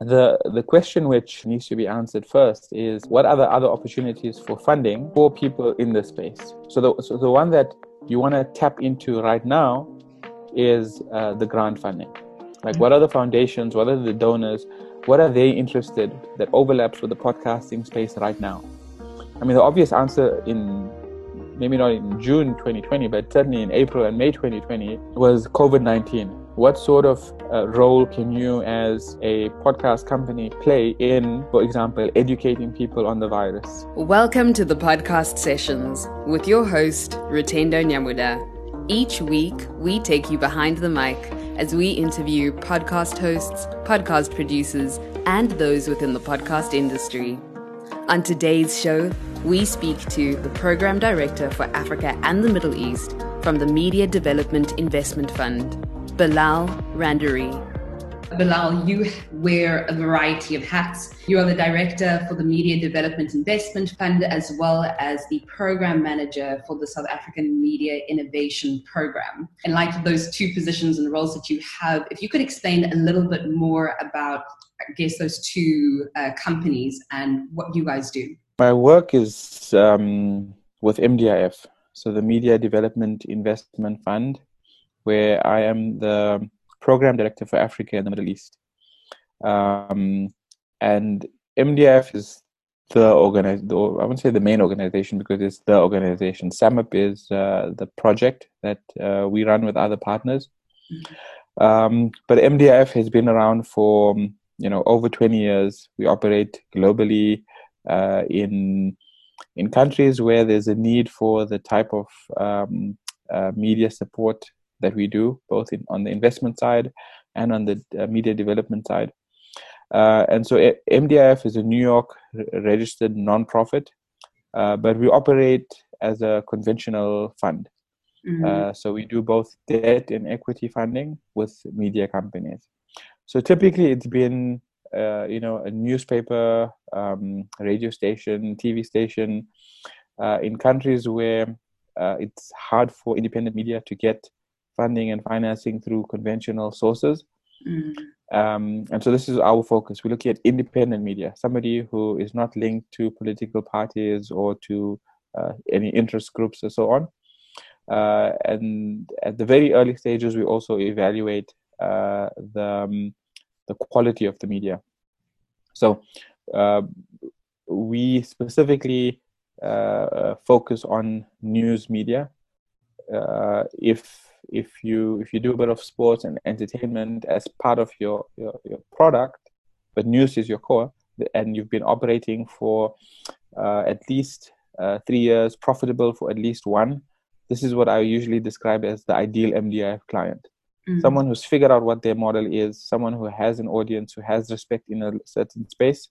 the the question which needs to be answered first is what are the other opportunities for funding for people in this space? So the so the one that you want to tap into right now is uh, the grant funding. Like what are the foundations? What are the donors? What are they interested that overlaps with the podcasting space right now? I mean the obvious answer in maybe not in june 2020 but certainly in april and may 2020 was covid-19 what sort of uh, role can you as a podcast company play in for example educating people on the virus? Welcome to the podcast sessions with your host rutendo nyamuda. Each week we take you behind the mic as we interview podcast hosts podcast producers and those within the podcast industry. On today's show we speak to the program director for africa and the middle east from the media development investment fund Bilal Randeree. Bilal, you wear a variety of hats. You are the director for the Media Development Investment Fund as well as the program manager for the South African Media Innovation Program. In light of those two positions and roles that you have, if you could explain a little bit more about, I guess, those two uh, companies and what you guys do. My work is um, with MDIF, so the Media Development Investment Fund where I am the program director for Africa and the Middle East. Um, and MDF is the organize I wouldn't say the main organization because it's the organization. SAMIP is uh, the project that uh, we run with other partners. Mm-hmm. Um, but MDF has been around for you know over 20 years. We operate globally uh, in in countries where there's a need for the type of um, uh, media support that we do, both in, on the investment side and on the uh, media development side. Uh, and so MDIF is a New York registered nonprofit, uh, but we operate as a conventional fund. Mm-hmm. Uh, so we do both debt and equity funding with media companies. So typically, it's been uh, you know a newspaper, um, radio station, TV station uh, in countries where it's hard for independent media to get funding and financing through conventional sources. Mm. Um, and so this is our focus. We're looking at independent media, somebody who is not linked to political parties or to uh, any interest groups or so on. Uh, and at the very early stages, we also evaluate uh, the um, the quality of the media. So uh, we specifically uh, uh, focus on news media. if if you if you do a bit of sports and entertainment as part of your your, your product but news is your core and you've been operating for uh, at least uh, three years profitable for at least one this is what i usually describe as the ideal mdif client mm-hmm. someone who's figured out what their model is someone who has an audience who has respect in a certain space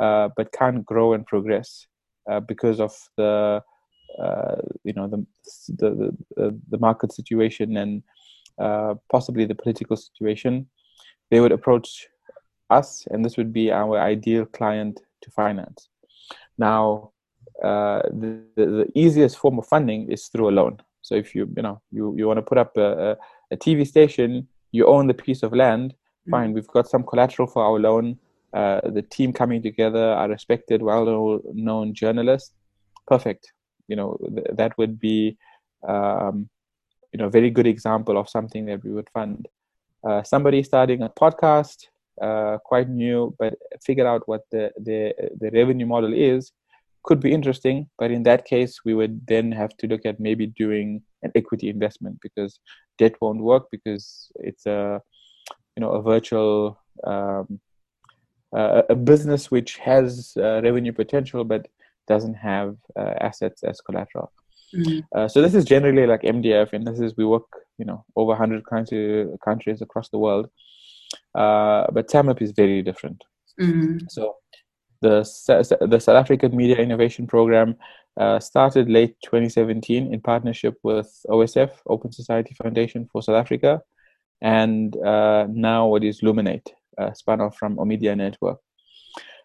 uh, but can't grow and progress uh, because of the uh, you know the, the the, the market situation and uh, possibly the political situation, they would approach us, and this would be our ideal client to finance. Now, uh, the, the, the easiest form of funding is through a loan. So if you you know you, you want to put up a, a, TV station, you own the piece of land. Fine, mm-hmm. we've got some collateral for our loan. Uh, the team coming together are respected, well-known journalists. Perfect you know th- that would be um, you know a very good example of something that we would fund. Uh, somebody starting a podcast uh, quite new but figure out what the, the the revenue model is. Could be interesting but in that case we would then have to look at maybe doing an equity investment because debt won't work because it's a you know a virtual um, uh, a business which has uh, revenue potential but doesn't have uh, assets as collateral. Mm-hmm. Uh, so this is generally like MDF, and this is we work you know over 100 country, countries across the world. Uh, but SAMIP is very different. Mm-hmm. So the the South African Media Innovation Program uh, started late 2017 in partnership with OSF Open Society Foundation for South Africa, and uh, now what is Luminate, uh, spun off from Omidyar Network,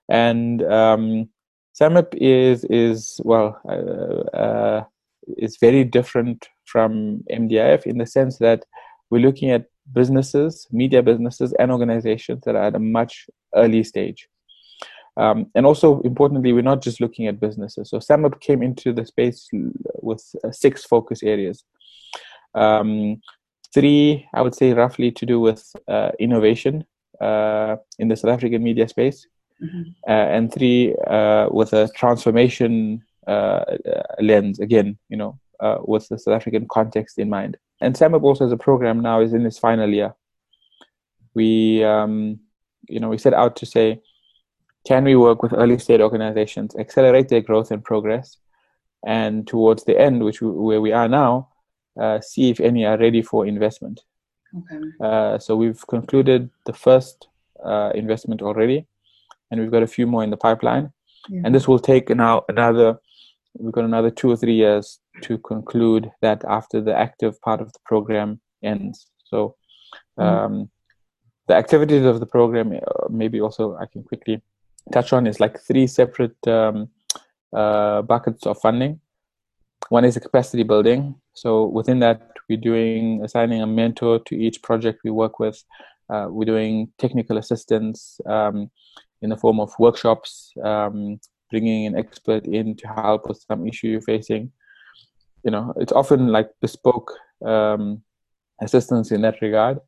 and um, SAMIP is is well uh, uh, is very different from MDIF in the sense that we're looking at businesses, media businesses, and organizations that are at a much early stage. Um, and also importantly, we're not just looking at businesses. So SAMIP came into the space with uh, six focus areas. Um, three, I would say, roughly to do with uh, innovation uh, in the South African media space, mm-hmm. uh, and three uh, with a transformation uh, lens. Again, you know, with the South African context in mind. And SAMIP also as a program now is in its final year. We, um, you know, we set out to say can we work with early stage organizations, accelerate their growth and progress, and towards the end, which we, where we are now, uh, see if any are ready for investment. Okay. Uh, so we've concluded the first uh, investment already, and we've got a few more in the pipeline. Yeah. And this will take now another. We've got another two or three years to conclude that after the active part of the program ends. So, mm-hmm. um, mm. the activities of the program, uh, maybe also I can quickly touch on is like three separate um, uh, buckets of funding. One is capacity building. So within that, we're doing assigning a mentor to each project we work with. Uh, we're doing technical assistance um, in the form of workshops, um, bringing an expert in to help with some issue you're facing. You know, it's often like bespoke um, assistance in that regard.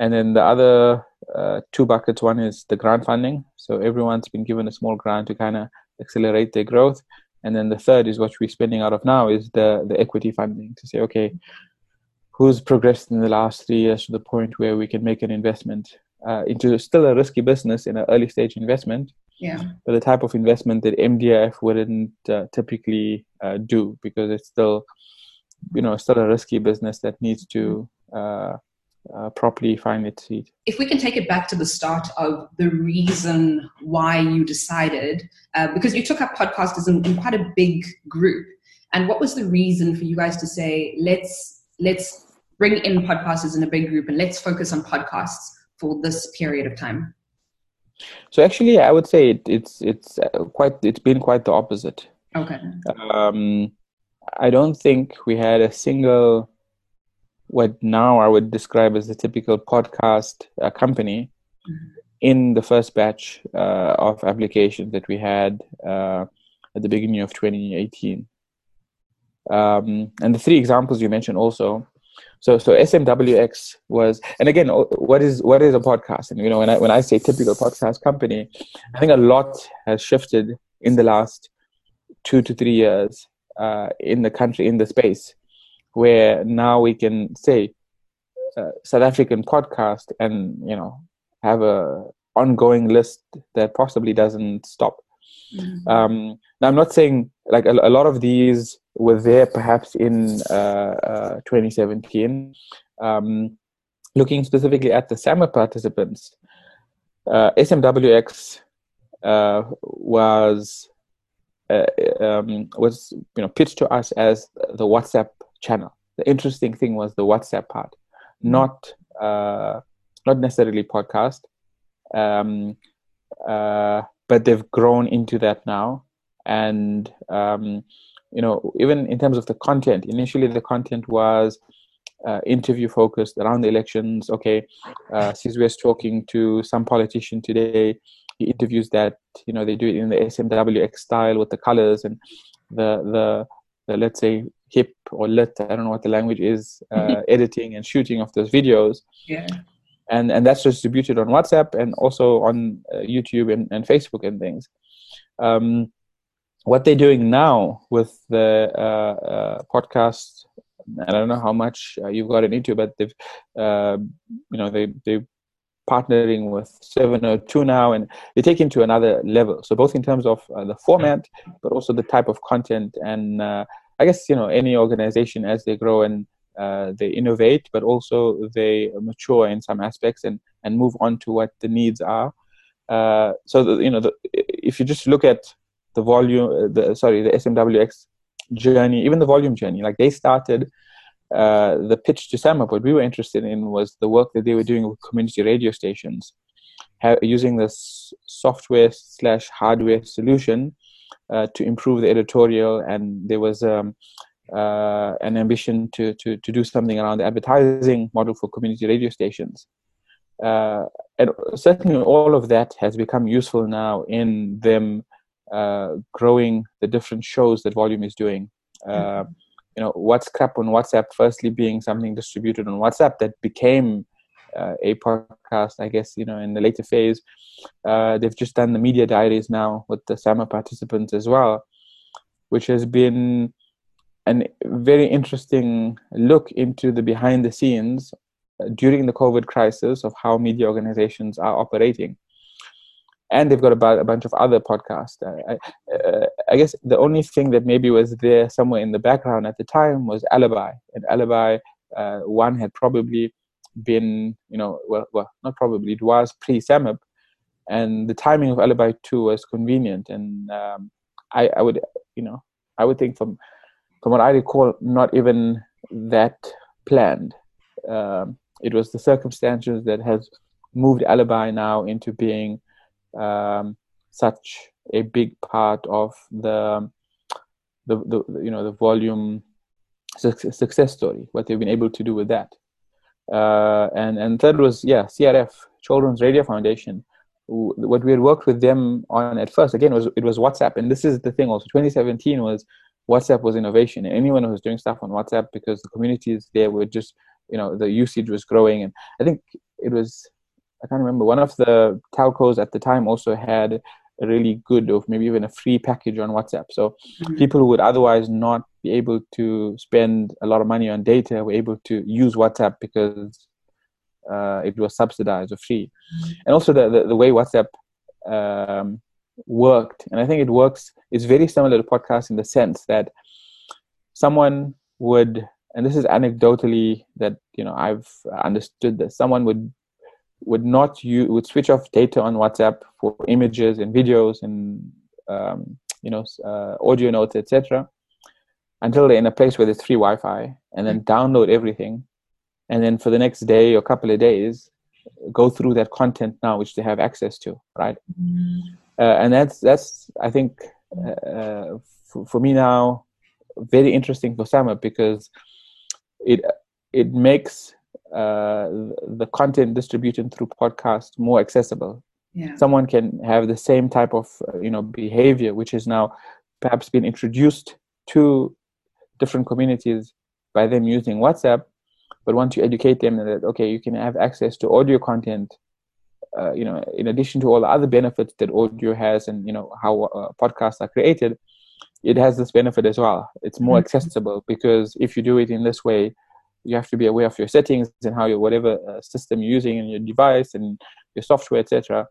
And then the other uh, two buckets one is the grant funding. So everyone's been given a small grant to kind of accelerate their growth. And then the third is what we're spending out of now is the, the equity funding to say, okay, who's progressed in the last three years to the point where we can make an investment uh, into still a risky business in an early stage investment. Yeah. But the type of investment that MDIF wouldn't uh, typically uh, do because it's still, you know, still a risky business that needs to uh, uh, properly find its feet. If we can take it back to the start of the reason why you decided, uh, because you took up podcasters in, in, quite a big group, and what was the reason for you guys to say let's let's bring in podcasters in a big group and let's focus on podcasts for this period of time? So actually, I would say it, it's it's uh, quite it's been quite the opposite. Okay. Um, I don't think we had a single what now I would describe as a typical podcast uh, company mm-hmm. in the first batch uh, of applications that we had uh, at the beginning of 2018. Um, and the three examples you mentioned also. So, so SMWX was, and again, what is what is a podcast? And you know, when I when I say typical podcast company, I think a lot has shifted in the last two to three years uh, in the country in the space where now we can say uh, South African podcast and you know have a ongoing list that possibly doesn't stop. Mm-hmm. Um, now I'm not saying like a, a, lot of these were there perhaps in uh, uh, 2017. Um, looking specifically at the SAMIP participants, uh, SMWX uh, was uh, um, was you know pitched to us as the WhatsApp channel. The interesting thing was the WhatsApp part, not uh, not necessarily podcast, um, uh, but they've grown into that now. And um, you know, even in terms of the content, initially the content was uh, interview focused around the elections. Okay, uh, Sizwe is talking to some politician today. He interviews that you know they do it in the SMWX style with the colors and the the, the let's say hip or lit i don't know what the language is uh, editing and shooting of those videos yeah and and that's distributed on whatsapp and also on uh, youtube and, and facebook and things. Um, what they're doing now with the uh, uh podcast i don't know how much uh, you've gotten into but they've uh, you know they they partnering with 702 now and they take into another level. So both in terms of uh, the format but also the type of content and uh, I guess you know any organization as they grow and uh, they innovate, but also they mature in some aspects and and move on to what the needs are. Uh, so the, you know, the, if you just look at the volume, the sorry, the SMWX journey, even the volume journey, like they started. Uh, the pitch to SAMIP, what we were interested in was the work that they were doing with community radio stations, using this software slash hardware solution uh, to improve the editorial. And there was um, uh, an ambition to, to, to do something around the advertising model for community radio stations. Uh, and certainly all of that has become useful now in them uh, growing the different shows that Volume is doing. Uh, mm-hmm. You know, what's crap on WhatsApp, firstly being something distributed on WhatsApp that became uh, a podcast, I guess, you know, in the later phase. Uh, they've just done the media diaries now with the SAMIP participants as well, which has been a very interesting look into the behind the scenes uh, during the COVID crisis of how media organizations are operating. And they've got about a bunch of other podcasts. I, uh, I guess the only thing that maybe was there somewhere in the background at the time was Alibi. And Alibi, uh, one had probably been, you know, well, well, not probably, it was pre SAMIP. And the timing of Alibi 2 was convenient. And um, I, I would, you know, I would think from from what I recall, not even that planned. Um, it was the circumstances that has moved Alibi now into being um, such a big part of the, the, the you know the volume success story. What they've been able to do with that, uh, and and third was yeah CRF Children's Radio Foundation. What we had worked with them on at first again was it was WhatsApp, and this is the thing. Also, 2017 was WhatsApp was innovation. And anyone who was doing stuff on WhatsApp because the communities there were just, you know, the usage was growing. And I think it was, I can't remember, one of the telcos at the time also had a really good or maybe even a free package on WhatsApp. So mm-hmm. people who would otherwise not be able to spend a lot of money on data were able to use WhatsApp because uh, it was subsidized or free. Mm-hmm. And also the, the, the way WhatsApp um, worked. And i think it works it's very similar to podcast in the sense that someone would and this is anecdotally that you know i've understood this someone would would not you would switch off data on whatsapp for images and videos and um, you know uh, audio notes etc until they're in a place where there's free wi-fi and then download everything. And then for the next day or couple of days go through that content now which they have access to right? Mm-hmm and that's that's I think uh, for, for, me now very interesting for SAMIP because it it makes uh, the content distribution through podcast more accessible. Yeah. Someone can have the same type of you know behavior, which is now perhaps been introduced to different communities by them using WhatsApp. But once you educate them that okay, you can have access to audio content uh, you know, in addition to all the other benefits that audio has and, you know, how uh, podcasts are created, it has this benefit as well. It's more mm-hmm. accessible because if you do it in this way, you have to be aware of your settings and how your whatever uh, system you're using and your device and your software, etc.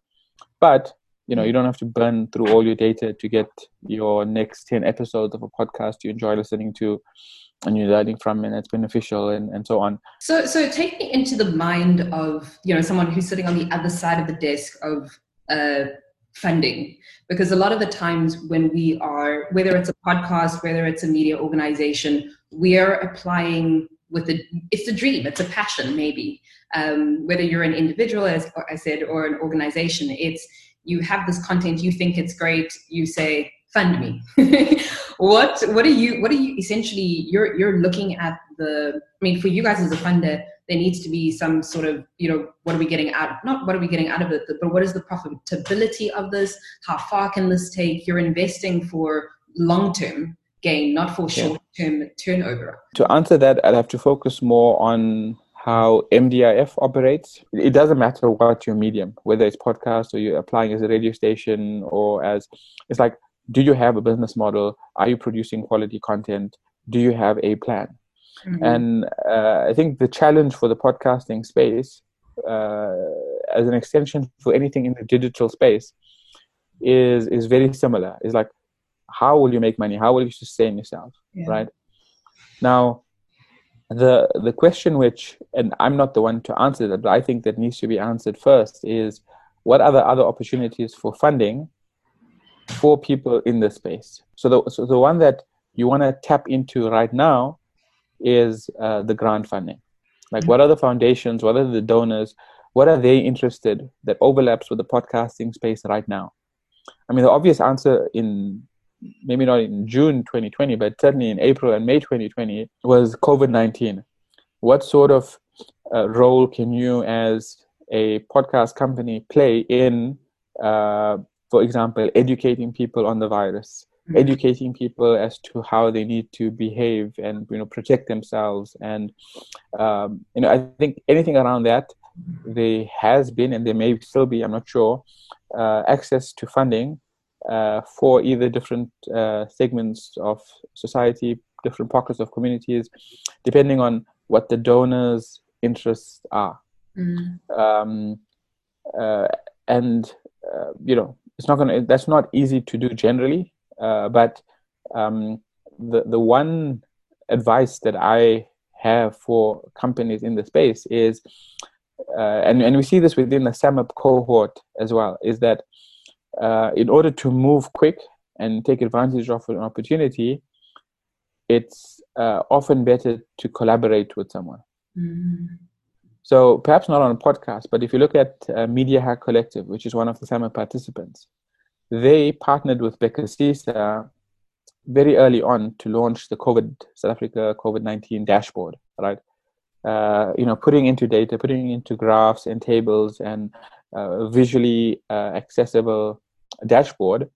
But you know, you don't have to burn through all your data to get your next 10 episodes of a podcast you enjoy listening to and you're learning from and it's beneficial and, and so on. So so take me into the mind of you know someone who's sitting on the other side of the desk of uh, funding. Because a lot of the times when we are whether it's a podcast whether it's a media organization we are applying with a it's a dream it's a passion maybe. Um, whether you're an individual as i said or an organization it's you have this content you think it's great you say fund me. What what are you what are you essentially you're you're looking at the i mean for you guys as a funder there needs to be some sort of you know what are we getting out not what are we getting out of it but what is the profitability of this? How far can this take? You're investing for long term gain not for short term turnover. To answer that i'd have to focus more on how MDIF operates. It doesn't matter what your medium, whether it's podcast or you're applying as a radio station or as it's like do you have a business model? Are you producing quality content? Do you have a plan? Mm-hmm. and uh, i think the challenge for the podcasting space uh, as an extension for anything in the digital space is is very similar. It's like how will you make money? How will you sustain yourself? Yeah. right? Now the the question which and i'm not the one to answer that but i think that needs to be answered first is what are the other opportunities for funding for people in this space. So the so the one that you want to tap into right now is uh, the grant funding. Like, what are the foundations? What are the donors? What are they interested that overlaps with the podcasting space right now? I mean, the obvious answer in maybe not in June 2020, but certainly in April and May 2020, was COVID 19. What sort of uh, role can you, as a podcast company, play in, uh, for example, educating people on the virus? Mm-hmm. educating people as to how they need to behave and you know protect themselves and um, you know i think anything around that there has been and there may still be i'm not sure uh, access to funding uh, for either different uh, segments of society, different pockets of communities, depending on what the donors' interests are. Mm. Um, uh, and uh, you know, it's not gonna. That's not easy to do generally. Uh, but um, the the one advice that I have for companies in the space is, and and we see this within the SAMIP cohort as well, is that uh, in order to move quick and take advantage of an opportunity, it's uh, often better to collaborate with someone. Mm-hmm. So perhaps not on a podcast, but if you look at uh, Media Hack Collective, which is one of the SAMIP participants, they partnered with Bhekisisa very early on to launch the COVID South Africa COVID nineteen dashboard, right? Uh, you know, putting into data, putting into graphs and tables and visually uh, accessible dashboard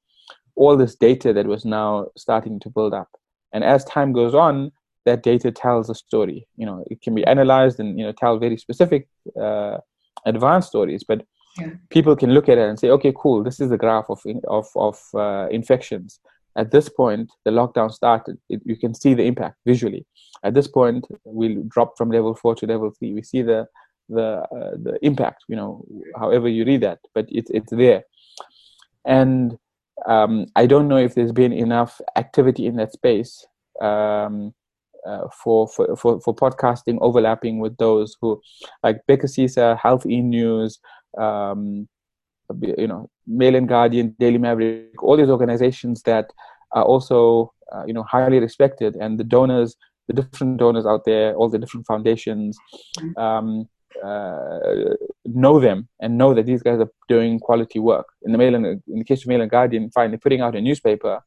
all this data that was now starting to build up. And as time goes on that data tells a story. You know it can be analyzed and you know tell very specific uh, advanced stories but yeah. people can look at it and say okay cool this is the graph of of of uh, infections. At this point the lockdown started. It, you can see the impact visually. At this point we drop from level 4 to level 3 we see the the uh, the impact you know however you read that but it's it's there and um, I don't know if there's been enough activity in that space um, uh, for, for, for for podcasting overlapping with those who like Bhekisisa, Health E News, um, you know, Mail and Guardian, Daily Maverick, all these organizations that are also uh, you know highly respected, and the donors, the different donors out there, all the different foundations. Mm-hmm. Um, uh, know them and know that these guys are doing quality work. In the Mail and, in the case of Mail and Guardian, finally putting out a newspaper,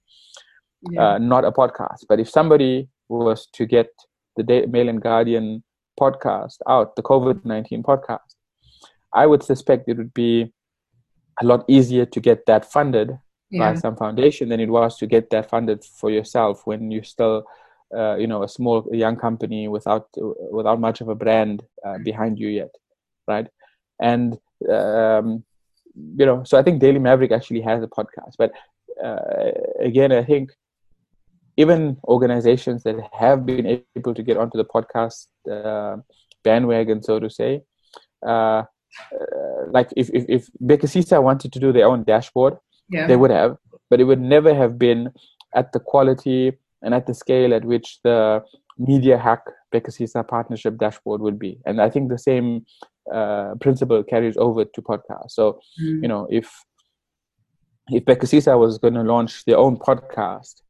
yeah. uh, not a podcast. But if somebody was to get the Mail and Guardian podcast out, the COVID nineteen podcast, I would suspect it would be a lot easier to get that funded yeah. by some foundation than it was to get that funded for yourself when you still uh, you know a small a young company without without much of a brand uh, behind you yet right and um, you know so i think daily maverick actually has a podcast but uh, again i think even organizations that have been able to get onto the podcast uh, bandwagon so to say uh, uh, like if if, if Bhekisisa wanted to do their own dashboard yeah. they would have but it would never have been at the quality and at the scale at which the media hack Bhekisisa partnership dashboard would be. And I think the same uh, principle carries over to podcasts. So, mm. you know, if if Bhekisisa was going to launch their own podcast,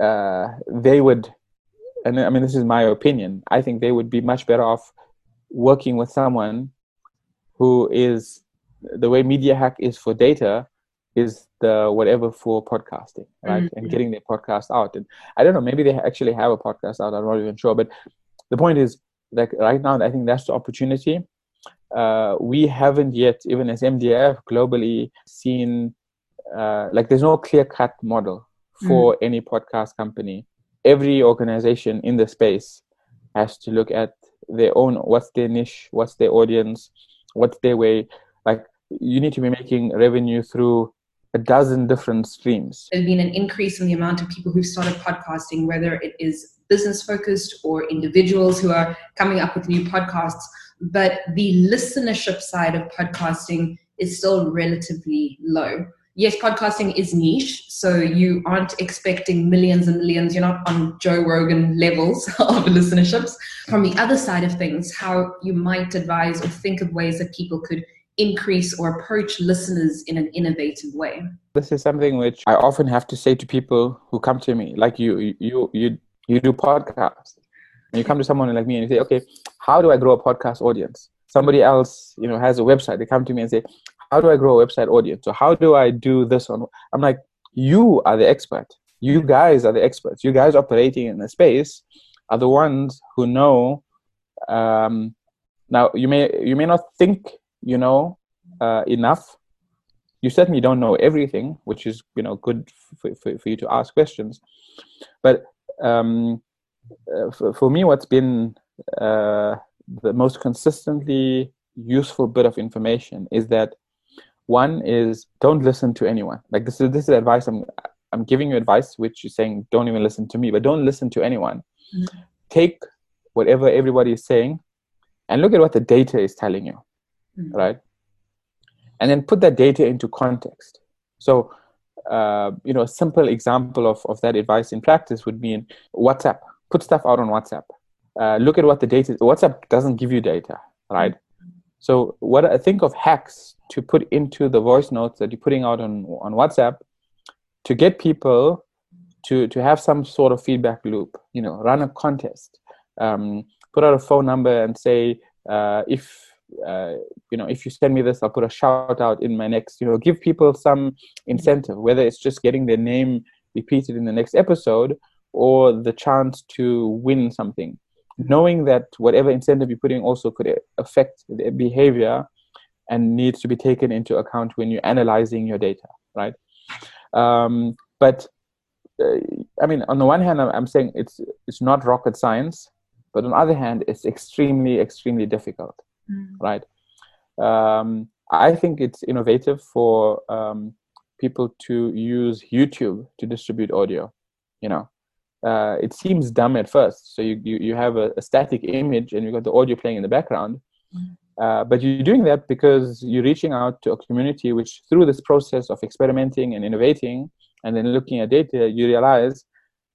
uh, they would, and I mean, this is my opinion, I think they would be much better off working with someone who is the way Media Hack is for data is the whatever for podcasting, right? Mm-hmm. And getting their podcast out. And I don't know, maybe they actually have a podcast out. I'm not even sure. But the point is, like right now, I think that's the opportunity. Uh, we haven't yet, even as MDF, globally seen uh, like there's no clear cut model for mm-hmm. any podcast company. Every organization in the space has to look at their own what's their niche, what's their audience, what's their way. Like you need to be making revenue through a dozen different streams. There's been an increase in the amount of people who've started podcasting, whether it is business focused or individuals who are coming up with new podcasts. But the listenership side of podcasting is still relatively low. Yes, podcasting is niche, so you aren't expecting millions and millions. You're not on Joe Rogan levels of listenerships. From the other side of things, how you might advise or think of ways that people could increase or approach listeners in an innovative way? This is something which I often have to say to people who come to me, like you, you, you, you do podcasts. And you come to someone like me and you say, okay, how do I grow a podcast audience? Somebody else, you know, has a website. They come to me and say, how do I grow a website audience? So how do I do this on? I'm like, you are the expert. You guys are the experts. You guys operating in the space are the ones who know. Um, now you may you may not think you know uh, enough. You certainly don't know everything, which is you know good for, for, for you to ask questions. But um, uh, for, for me, what's been uh, the most consistently useful bit of information is that one is don't listen to anyone. Like this is this is advice I'm I'm giving you advice which you're saying don't even listen to me, but don't listen to anyone. Mm-hmm. Take whatever everybody is saying and look at what the data is telling you. Mm-hmm. Right? And then put that data into context. So uh, you know, a simple example of, of that advice in practice would be in WhatsApp. Put stuff out on WhatsApp. Uh, look at what the data. WhatsApp doesn't give you data, right? So what I think of hacks to put into the voice notes that you're putting out on on WhatsApp to get people to to have some sort of feedback loop. You know, run a contest, um, put out a phone number and say uh, if uh, you know if you send me this, I'll put a shout out in my next. You know, give people some incentive, whether it's just getting their name repeated in the next episode or the chance to win something knowing that whatever incentive you're putting also could affect their behavior and needs to be taken into account when you're analyzing your data, right? Um, but uh, I mean, on the one hand, I'm saying it's it's not rocket science, but on the other hand, it's extremely extremely difficult, mm. right? Um, I think it's innovative for um, people to use YouTube to distribute audio. You know, uh, it seems dumb at first. So you, you, you have a, a, static image and you've got the audio playing in the background. Mm-hmm. Uh, but you're doing that because you're reaching out to a community which, through this process of experimenting and innovating and then looking at data, you realize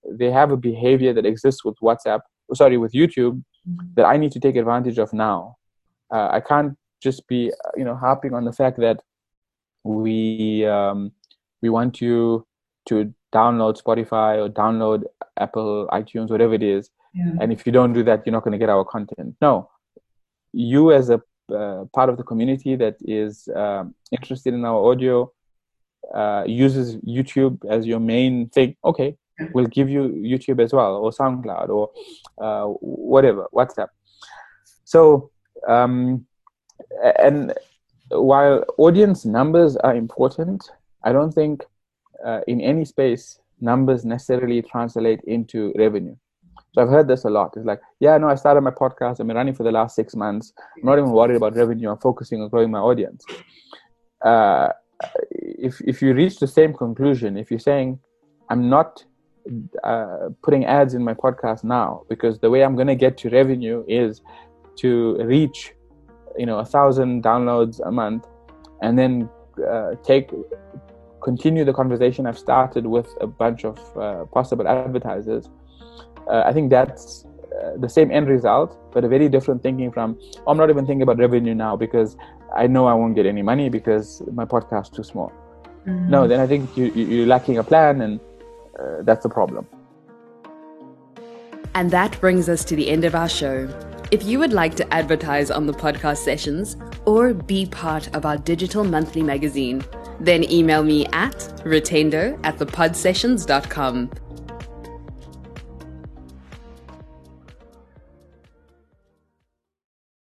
they have a behavior that exists with WhatsApp, sorry, with YouTube mm-hmm. that I need to take advantage of now. Uh, I can't just be, uh, you know, harping on the fact that we um, we want you to download Spotify or download Apple, iTunes, whatever it is. Yeah. And if you don't do that, you're not going to get our content. No, you as a uh, part of the community that is um, interested in our audio uh, uses YouTube as your main thing. Okay, we'll give you YouTube as well, or SoundCloud, or uh, whatever, WhatsApp. So, um, and while audience numbers are important, I don't think uh, in any space numbers necessarily translate into revenue. So I've heard this a lot. It's like, yeah, no, I started my podcast. I've been running for the last six months. I'm not even worried about revenue. I'm focusing on growing my audience. Uh, if if you reach the same conclusion, if you're saying, I'm not uh, putting ads in my podcast now because the way I'm going to get to revenue is to reach, you know, a thousand downloads a month, and then uh, take continue the conversation I've started with a bunch of uh, possible advertisers, uh, I think that's uh, the same end result, but a very different thinking from, oh, I'm not even thinking about revenue now because I know I won't get any money because my podcast is too small. Mm-hmm. No, then I think you, you're lacking a plan and uh, that's the problem. And that brings us to the end of our show. If you would like to advertise on the podcast sessions or be part of our digital monthly magazine, then email me at rutendo at thepodsessions.com.